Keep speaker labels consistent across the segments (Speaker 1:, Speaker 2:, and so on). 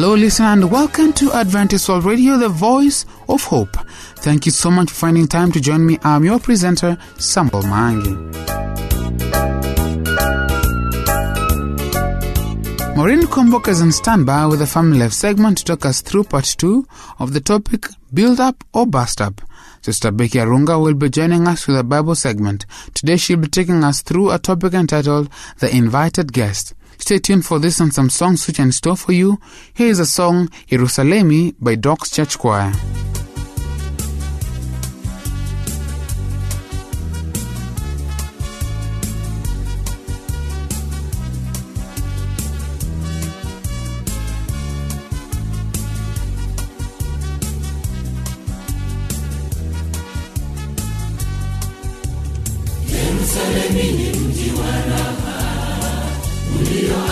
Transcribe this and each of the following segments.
Speaker 1: Hello, listener, and welcome to Adventist World Radio, the voice of hope. Thank you so much for finding time to join me. I'm your presenter, Samuel Maangi. Maureen Kwamboka is on standby with the Family Life segment to talk us through part two of the topic Build Up or Bust Up. Sister Becky Arunga will be joining us with a Bible segment. Today she'll be taking us through a topic entitled The Invited Guest. Stay tuned for this and some songs which are in store for you. Here is a song, Jerusalemi by Docks Church Choir.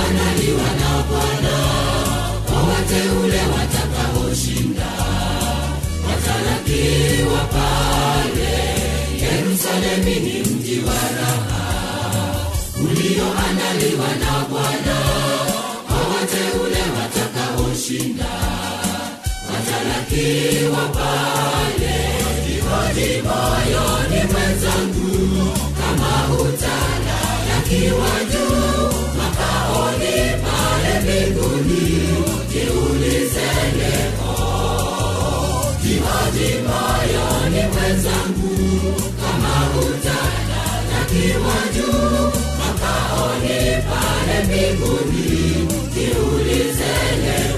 Speaker 1: wanaliwa na Bwana, kwa watakaoshinda, watalakiwa pale Yerusalemu, ni mji wa raha ulioandaliwa na Bwana, kwa wateule watakaoshinda, watalakiwa pale. Jihodi moyoni mwenzangu, kama utalala kiwanja zangu kama utalakiwa juu makaoni pale mbinguni kiulizelewa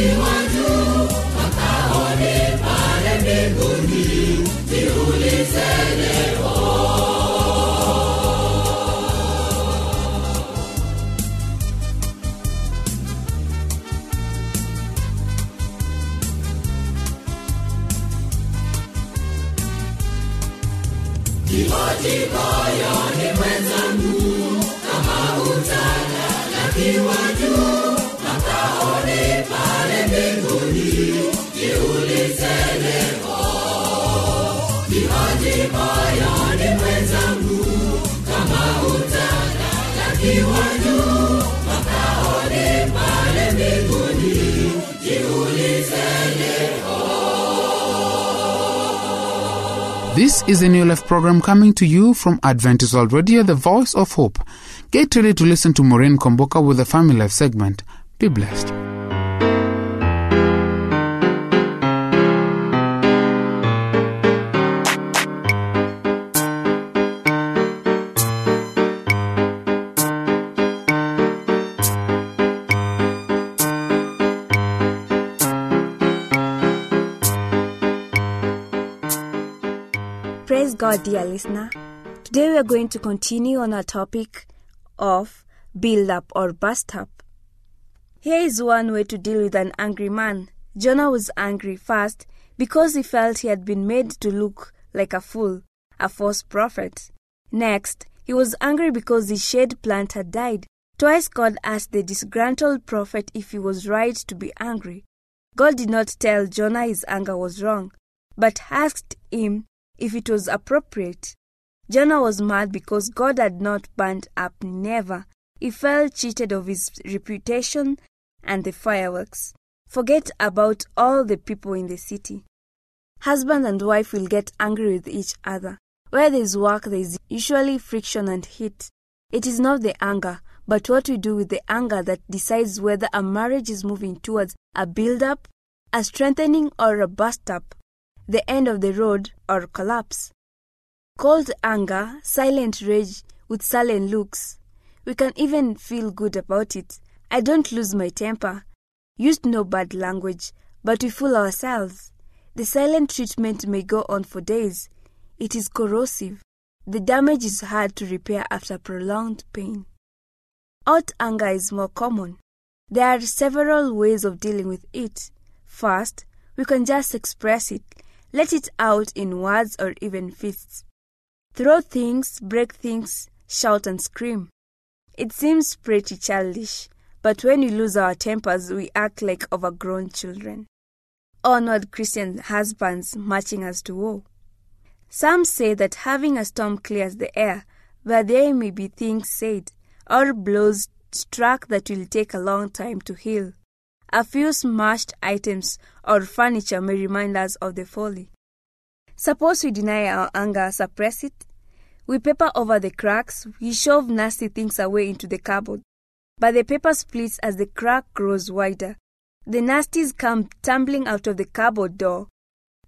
Speaker 1: síwájú ọ̀tá oníbàárẹ̀ mi lónìí tí. This is a New Life program coming to you from Adventist World Radio, the voice of hope. Get ready to listen to Maureen Kwamboka with the Family Life segment. Be blessed.
Speaker 2: God, dear listener. Today we are going to continue on our topic of build up or bust up. Here is one way to deal with an angry man. Jonah was angry first because he felt he had been made to look like a fool, a false prophet. Next, he was angry because his shade plant had died. Twice God asked the disgruntled prophet if he was right to be angry. God did not tell Jonah his anger was wrong, but asked him if it was appropriate. Jonah was mad because God had not burned up Nineveh. He felt cheated of his reputation and the fireworks. Forget about all the people in the city. Husband and wife will get angry with each other. Where there is work, there is usually friction and heat. It is not the anger, but what we do with the anger that decides whether a marriage is moving towards a build up, a strengthening, or a bust up, the end of the road, or collapse. Cold anger, silent rage with sullen looks. We can even feel good about it. I don't lose my temper. Used no bad language, but we fool ourselves. The silent treatment may go on for days. It is corrosive. The damage is hard to repair after prolonged pain. Out anger is more common. There are several ways of dealing with it. First, we can just express it, let it out in words or even fists. Throw things, break things, shout and scream. It seems pretty childish, but when we lose our tempers, we act like overgrown children. Onward Christian husbands marching us to war. Some say that having a storm clears the air, but there may be things said or blows struck that will take a long time to heal. A few smashed items or furniture may remind us of the folly. Suppose we deny our anger, suppress it. We paper over the cracks, we shove nasty things away into the cupboard. But the paper splits as the crack grows wider. The nasties come tumbling out of the cupboard door.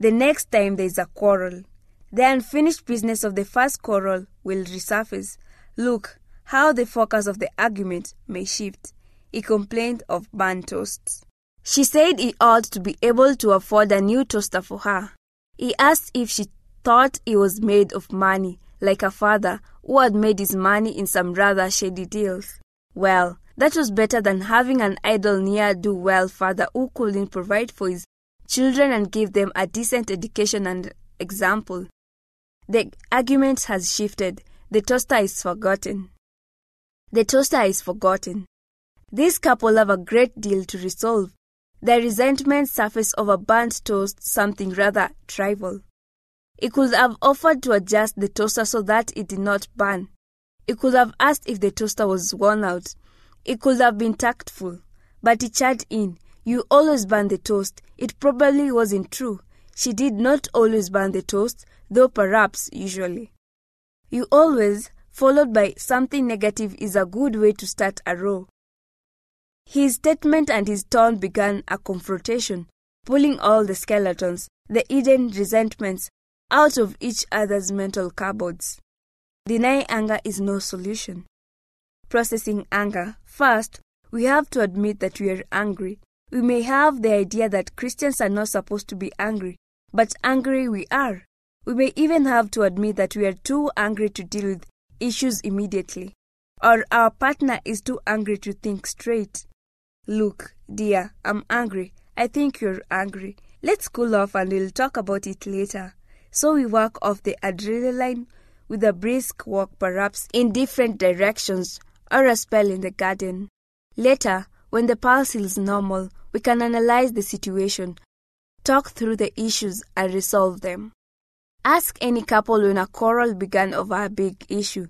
Speaker 2: The next time there is a quarrel, the unfinished business of the first quarrel will resurface. Look, how the focus of the argument may shift. He complained of burnt toasts. She said he ought to be able to afford a new toaster for her. He asked if she thought he was made of money, like her father, who had made his money in some rather shady deals. Well, that was better than having an idle near do well father who couldn't provide for his children and give them a decent education and example. The argument has shifted. The toaster is forgotten. The toaster is forgotten. This couple have a great deal to resolve. Their resentment surfaced over burnt toast something rather trivial. He could have offered to adjust the toaster so that it did not burn. He could have asked if the toaster was worn out. He could have been tactful. But he chimed in, You always burn the toast. It probably wasn't true. She did not always burn the toast, though perhaps usually. You always followed by something negative is a good way to start a row. His statement and his tone began a confrontation, pulling all the skeletons, the hidden resentments, out of each other's mental cupboards. Denying anger is no solution. Processing anger. First, we have to admit that we are angry. We may have the idea that Christians are not supposed to be angry, but angry we are. We may even have to admit that we are too angry to deal with issues immediately, or our partner is too angry to think straight. Look, dear, I'm angry. I think you're angry. Let's cool off and we'll talk about it later. So we walk off the adrenaline with a brisk walk, perhaps in different directions, or a spell in the garden. Later, when the pulse is normal, we can analyze the situation, talk through the issues, and resolve them. Ask any couple when a quarrel began over a big issue.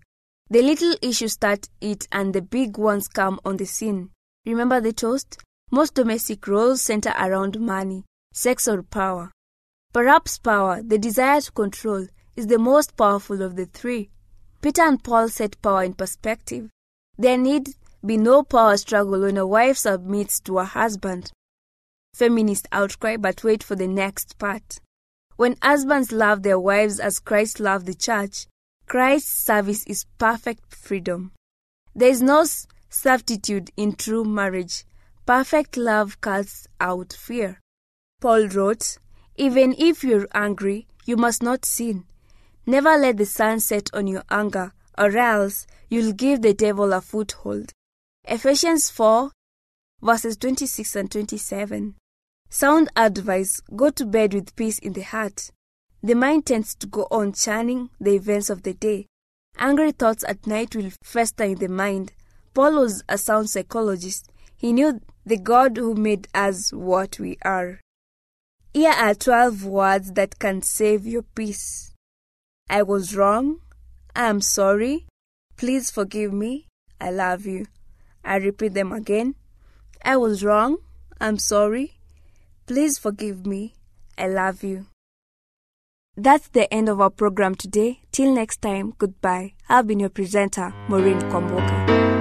Speaker 2: The little issues start it and the big ones come on the scene. Remember the toast? Most domestic roles center around money, sex, or power. Perhaps power, the desire to control, is the most powerful of the three. Peter and Paul set power in perspective. There need be no power struggle when a wife submits to a husband. Feminist outcry, but wait for the next part. When husbands love their wives as Christ loved the church, Christ's service is perfect freedom. There is no substitute in true marriage. Perfect love casts out fear. Paul wrote, Even if you're angry, you must not sin. Never let the sun set on your anger, or else you'll give the devil a foothold. Ephesians 4, verses 26 and 27. Sound advice go to bed with peace in the heart. The mind tends to go on churning the events of the day. Angry thoughts at night will fester in the mind. Paul was a sound psychologist. He knew the God who made us what we are. Here are 12 words that can save your peace. I was wrong. I am sorry. Please forgive me. I love you. I repeat them again. I was wrong. I'm sorry. Please forgive me. I love you. That's the end of our program today. Till next time, goodbye. I've been your presenter, Maureen Kwamboka.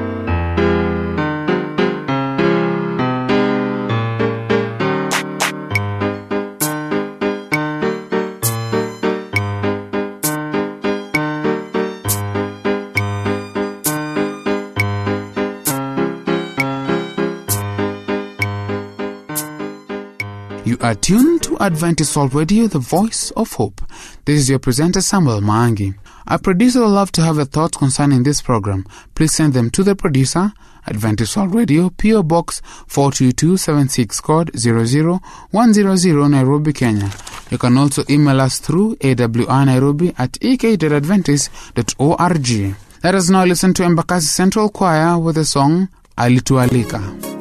Speaker 3: Are tuned to Adventist World Radio, the voice of hope. This is your presenter, Samuel Maangi. Our producer will love to have your thoughts concerning this program. Please send them to the producer, Adventist World Radio, PO Box 42276, code 00100, Nairobi, Kenya. You can also email us through awrnairobi at ek.adventist.org. Let us now listen to Embakasi Central Choir with the song Alitualika.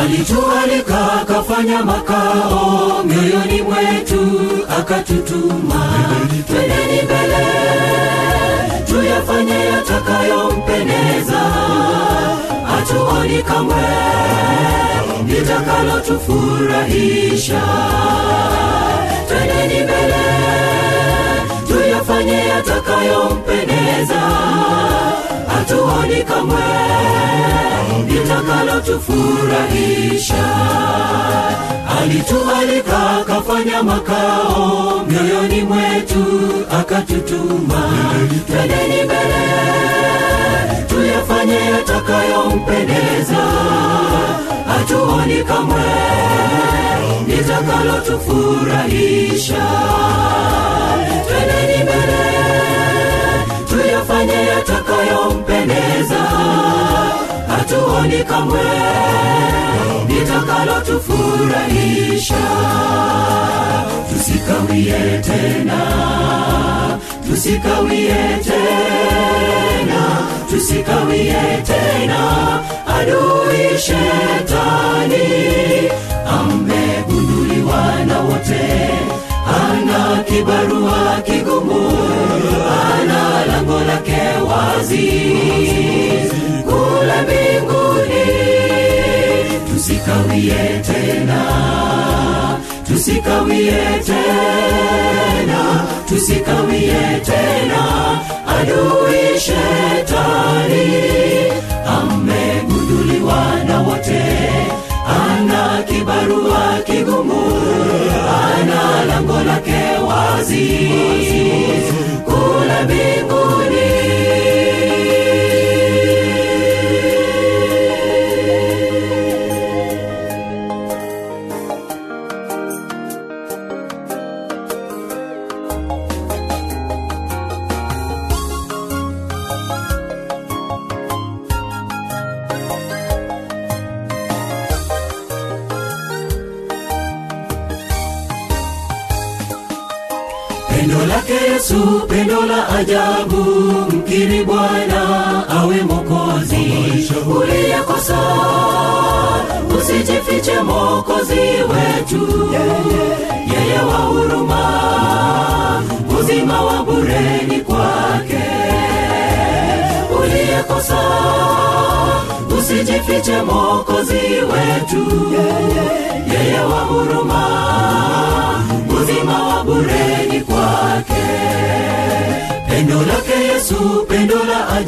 Speaker 1: Alitualika akafanya makao mioyoni mwetu akatutuma. Twendeni mbele tuyafanye yatakayompendeza. Hatuoni kamwe litakalotufurahisha twendeni mbele tuyafanye yatakayompendeza hatuoni kamwe. Litakalotufurahisha alitualika akafanya makao. Mioyoni mwetu akatutuma twendeni mbele tuyafanye yatakayompendeza hatuoni kamwe. Litakalotufurahisha tweneni mbele. Tuyafanye yatakayompendeza. Hatuoni kamwe. Litakalotufurahisha tusikawie tena tusikawie tena tusikawie tena adui shetani. Amegunduliwa na wote ana kibarua kigumu ana lango lake wazi. Kule mbinguni tusikawie tena tusikawie tena tusikawie tena adui shetani. Amegunduliwa na wote ana kibarua kigumu ana lango lake wazi. kule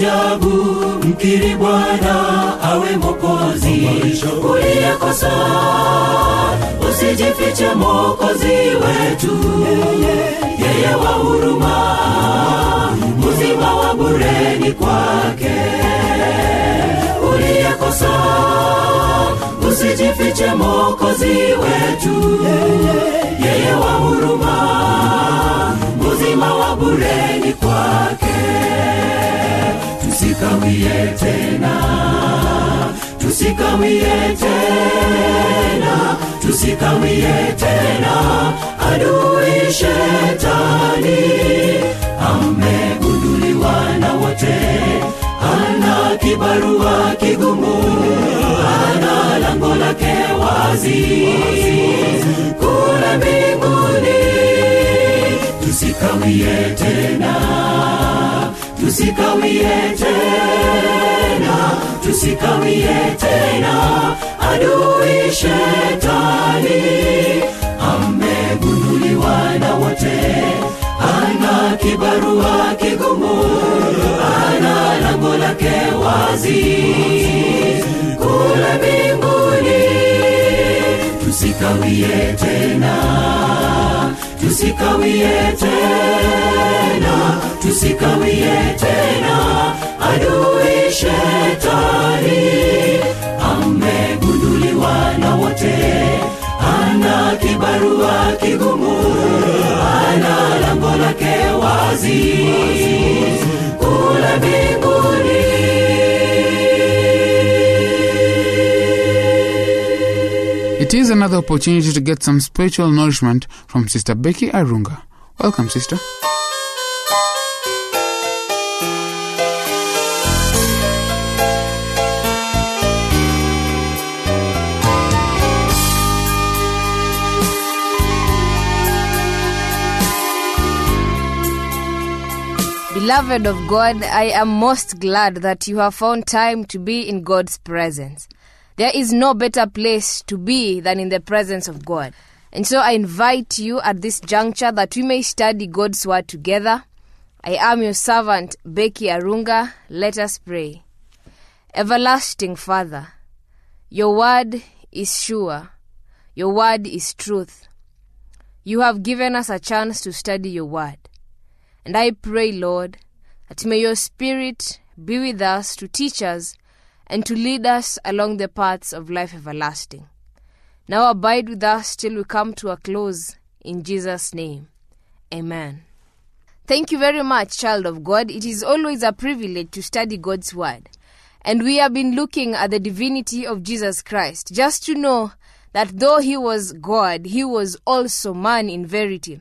Speaker 1: ajabu mkiri bwana awe mokozi uliyekosa usijifiche mokozi wetu. Yeye wa huruma uzima wa bureni kwake. Uliyekosa usijifiche mokozi wetu. Yeye wa huruma uzima wa bureni kwake tusikawie tena tusikawie tena tusikawie tena adui shetani. Amegunduliwa na wote ana kibarua kigumu ana lango lake wazi. Kule mbinguni tusikawie tena tusikawie tena tusikawie tena adui shetani. Amegunduliwa na wote ana kibarua kigumu ana lake wazi. Kule mbinguni tusikawie tena. Tusikawie tena. Tusikawie tena. Adui shetani. Amegunduliwa na wote. Ana kibarua kigumu. Ana lango lake wazi. kule
Speaker 3: It is another opportunity to get some spiritual nourishment from Sister Becky Arunga. Welcome, sister.
Speaker 4: Beloved of God, I am most glad that you have found time to be in God's presence. There is no better place to be than in the presence of God. And so I invite you at this juncture that we may study God's word together. I am your servant, Becky Arunga. Let us pray. Everlasting Father, your word is sure, your word is truth. You have given us a chance to study your word. And I pray, Lord, that may your Spirit be with us to teach us and to lead us along the paths of life everlasting. Now abide with us till we come to a close. In Jesus' name, Amen. Thank you very much, child of God. It is always a privilege to study God's Word. And we have been looking at the divinity of Jesus Christ, just to know that though he was God, he was also man in verity.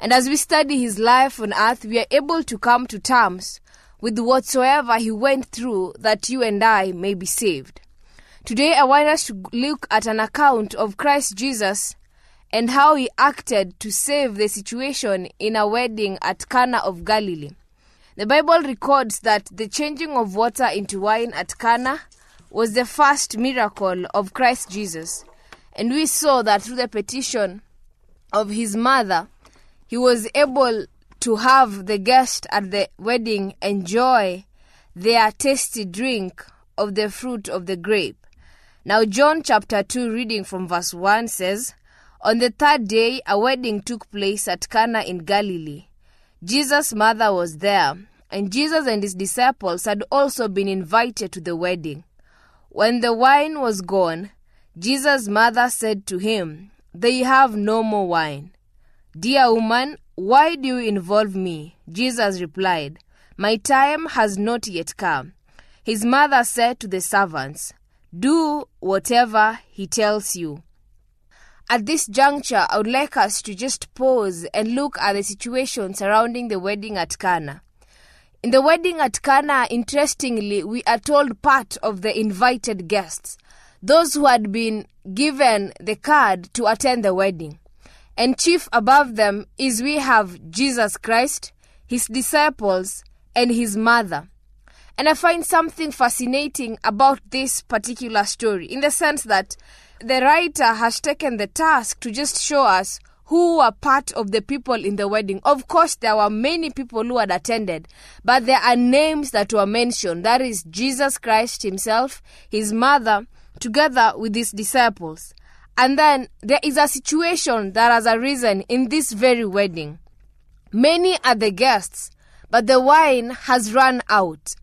Speaker 4: And as we study his life on earth, we are able to come to terms with whatsoever he went through that you and I may be saved. Today, I want us to look at an account of Christ Jesus and how he acted to save the situation in a wedding at Cana of Galilee. The Bible records that the changing of water into wine at Cana was the first miracle of Christ Jesus. And we saw that through the petition of his mother, he was able to have the guest at the wedding enjoy their tasty drink of the fruit of the grape. Now, John chapter 2, reading from verse 1 says, On the third day, a wedding took place at Cana in Galilee. Jesus' mother was there, and Jesus and his disciples had also been invited to the wedding. When the wine was gone, Jesus' mother said to him, They have no more wine. Dear woman, why do you involve me? Jesus replied, My time has not yet come. His mother said to the servants, Do whatever he tells you. At this juncture, I would like us to just pause and look at the situation surrounding the wedding at Cana. In the wedding at Cana, interestingly, we are told part of the invited guests, those who had been given the card to attend the wedding. And chief above them is we have Jesus Christ, his disciples, and his mother. And I find something fascinating about this particular story in the sense that the writer has taken the task to just show us who were part of the people in the wedding. Of course, there were many people who had attended, but there are names that were mentioned. That is Jesus Christ himself, his mother, together with his disciples. And then there is a situation that has arisen in this very wedding. Many are the guests, but the wine has run out.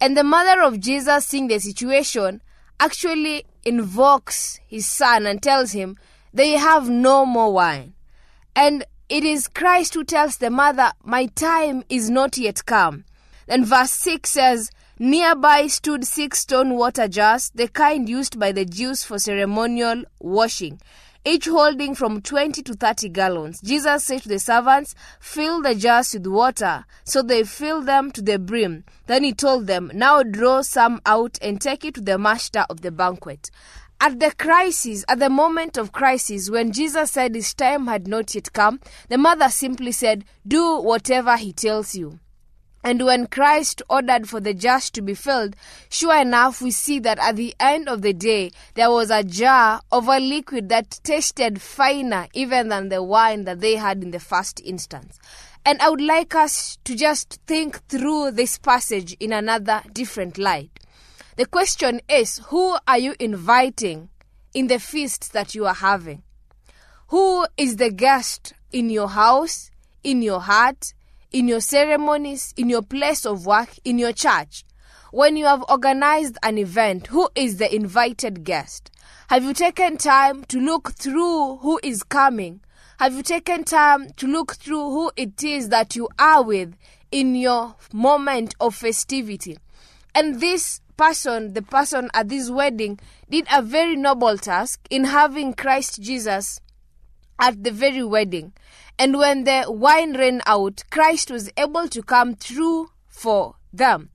Speaker 4: And the mother of Jesus, seeing the situation, actually invokes his son and tells him they have no more wine. And it is Christ who tells the mother, My time is not yet come. Then verse 6 says, Nearby stood six stone water jars, the kind used by the Jews for ceremonial washing, each holding from 20 to 30 gallons. Jesus said to the servants, Fill the jars with water. So they filled them to the brim. Then he told them, Now draw some out and take it to the master of the banquet. At the crisis, at the moment of crisis, when Jesus said his time had not yet come, the mother simply said, Do whatever he tells you. And when Christ ordered for the jars to be filled, sure enough, we see that at the end of the day, there was a jar of a liquid that tasted finer even than the wine that they had in the first instance. And I would like us to just think through this passage in another different light. The question is who are you inviting in the feast that you are having? Who is the guest in your house, in your heart, in your ceremonies, in your place of work, in your church? When you have organized an event, who is the invited guest? Have you taken time to look through who is coming? Have you taken time to look through who it is that you are with in your moment of festivity? And this person, the person at this wedding, did a very noble task in having Christ Jesus at the very wedding. And when the wine ran out, Christ was able to come through for them.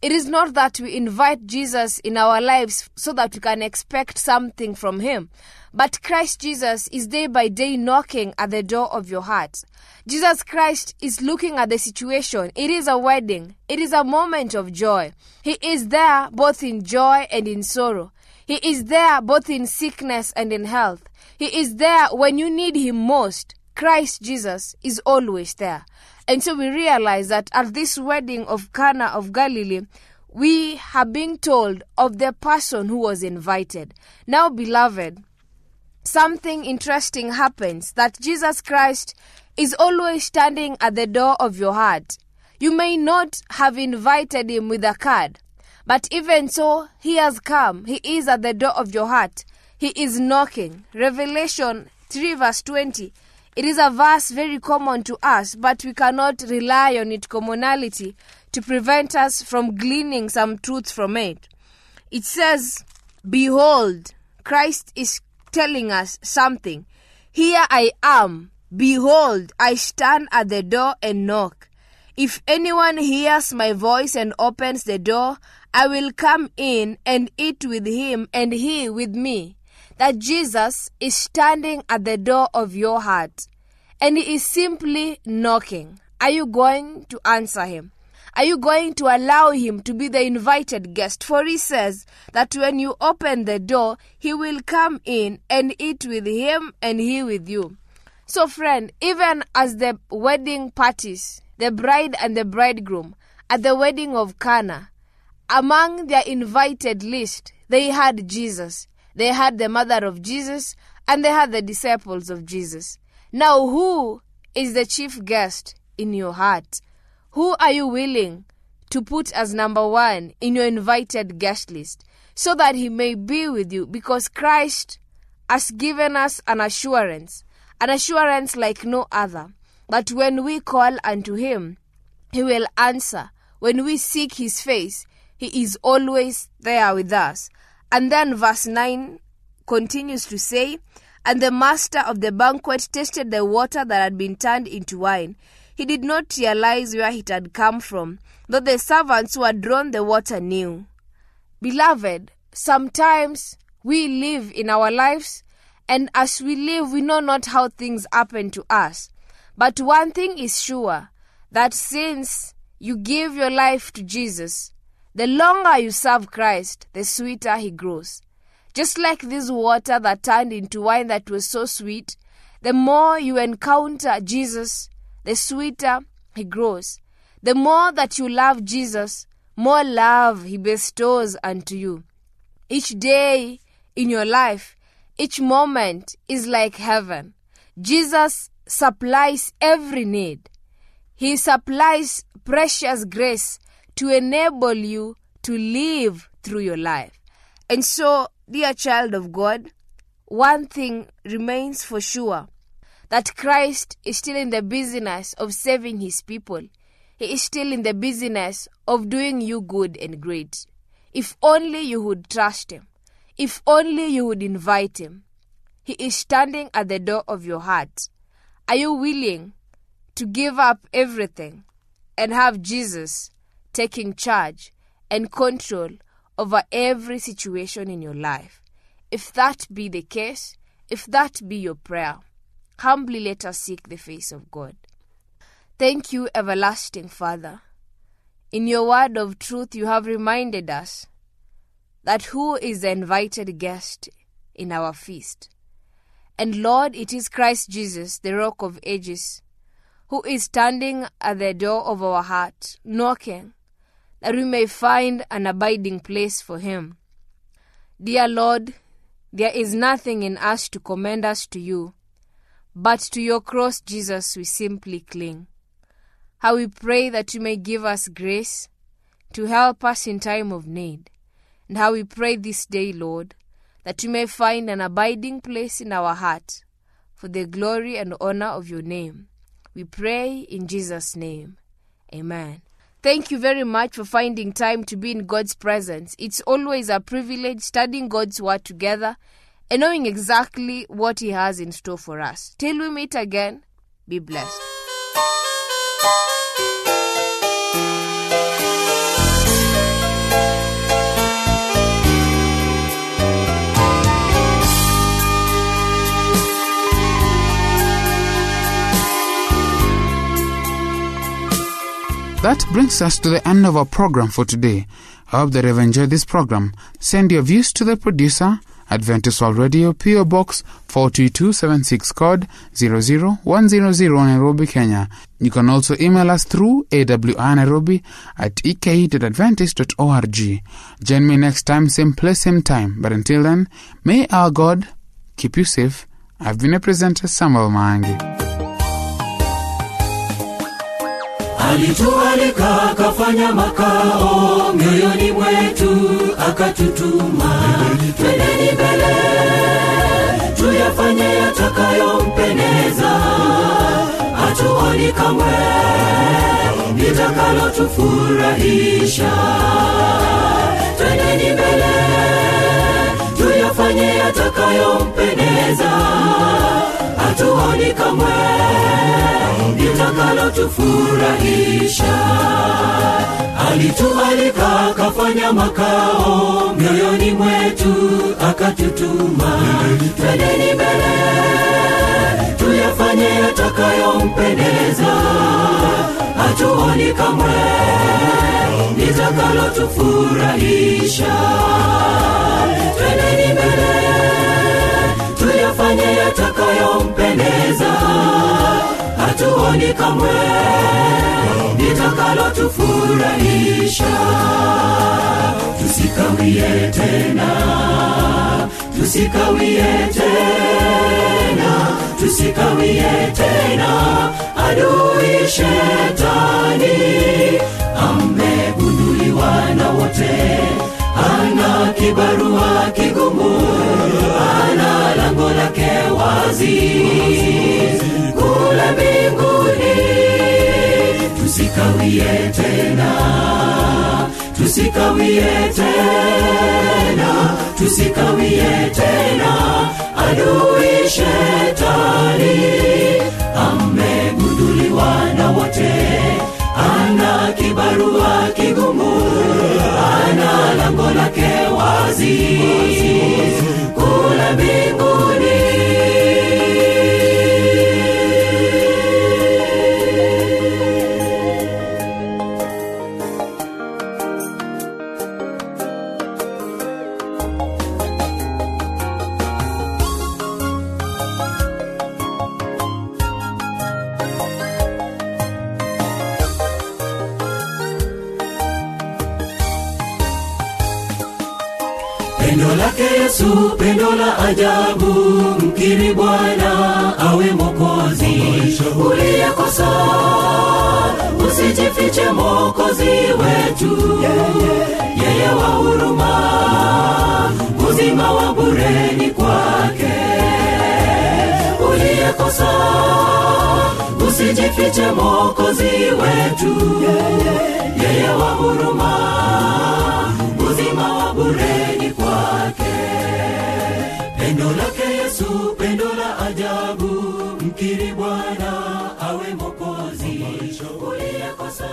Speaker 4: It is not that we invite Jesus in our lives so that we can expect something from Him, but Christ Jesus is day by day knocking at the door of your heart. Jesus Christ is looking at the situation. It is a wedding, it is a moment of joy. He is there both in joy and in sorrow. He is there both in sickness and in health. He is there when you need Him most. Christ Jesus is always there. And so we realize that at this wedding of Cana of Galilee, we have been told of the person who was invited. Now, beloved, something interesting happens that Jesus Christ is always standing at the door of your heart. You may not have invited him with a card, but even so, he has come. He is at the door of your heart. He is knocking. Revelation 3, verse 20. It is a verse very common to us, but we cannot rely on its commonality to prevent us from gleaning some truth from it. It says, Behold, Christ is telling us something. Here I am. Behold, I stand at the door and knock. If anyone hears my voice and opens the door, I will come in and eat with him and he with me. That Jesus is standing at the door of your heart and he is simply knocking. Are you going to answer him? Are you going to allow him to be the invited guest? For he says that when you open the door, he will come in and eat with him and he with you. So, friend, even as the wedding parties, the bride and the bridegroom at the wedding of Cana, among their invited list, they had Jesus, they had the mother of Jesus, and they had the disciples of Jesus. Now, who is the chief guest in your heart? Who are you willing to put as number one in your invited guest list so that he may be with you? Because Christ has given us an assurance, an assurance like no other, that when we call unto him, he will answer. When we seek his face, he is always there with us. And then verse 9 continues to say, And the master of the banquet tasted the water that had been turned into wine. He did not realize where it had come from, though the servants who had drawn the water knew. Beloved, sometimes we live in our lives, and as we live, we know not how things happen to us. But one thing is sure that since you give your life to Jesus, the longer you serve Christ, the sweeter he grows. Just like this water that turned into wine that was so sweet, the more you encounter Jesus, the sweeter he grows. The more that you love Jesus, more love he bestows unto you. Each day in your life, each moment is like heaven. Jesus supplies every need. He supplies precious grace to enable you to live through your life. And so, dear child of God, one thing remains for sure that Christ is still in the business of saving his people. He is still in the business of doing you good and great. If only you would trust him. If only you would invite him. He is standing at the door of your heart. Are you willing to give up everything and have Jesus taking charge and control over every situation in your life? If that be the case, if that be your prayer, humbly let us seek the face of God. Thank you, everlasting Father. In your word of truth, you have reminded us that who is the invited guest in our feast. And Lord, it is Christ Jesus, the rock of ages, who is standing at the door of our heart, knocking, that we may find an abiding place for him. Dear Lord, there is nothing in us to commend us to you, but to your cross, Jesus, we simply cling. How we pray that you may give us grace to help us in time of need, and how we pray this day, Lord, that you may find an abiding place in our heart for the glory and honor of your name. We pray in Jesus' name. Amen. Thank you very much for finding time to be in God's presence. It's always a privilege studying God's Word together and knowing exactly what He has in store for us. Till we meet again, be blessed.
Speaker 3: That brings us to the end of our program for today. I hope that you've enjoyed this program. Send your views to the producer, Adventist World Radio, PO Box 42276 code 00100 Nairobi, Kenya. You can also email us through awrnairobi at ek.adventist.org. Join me next time, same place, same time. But until then, may our God keep you safe. I've been a presenter, Samuel Maangi.
Speaker 1: Alitualika akafanya makao mioyoni mwetu akatutuma. Twendeni mbele tuyafanye yatakayompendeza. Hatuoni kamwe litakalotufurahisha twendeni mbele tuyafanye yatakayompendeza hatuoni kamwe. Litakalotufurahisha alitualika akafanya makao. Mioyoni mwetu akatutuma twendeni mbele tuyafanye yatakayompendeza hatuoni kamwe. Litakalotufurahisha twendeni mbele tuyafanye yatakayompendeza. Hatuoni kamwe. Litakalotufurahisha tusikawie tena. Tusikawie tena. Tusikawie tena tena. Tusikawie tena tusikawie tena. Adui shetani amegunduliwa na wote. Ana kibarua kigumu ana lango lake wazi. Kula mbinguni lake yesu pendo la ajabu mkiri bwana awe mokozi uliyekosa usijifiche mokozi wetu. Yeye wa huruma uzima wa bureni kwake. Uliyekosa usijifiche mokozi wetu. Yeye wa huruma uzima wa bure kwake. Pendo lake yesu pendo la ajabu. Mkiri bwana awe mokozi uliyekosa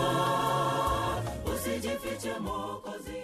Speaker 1: usijifiche mokozi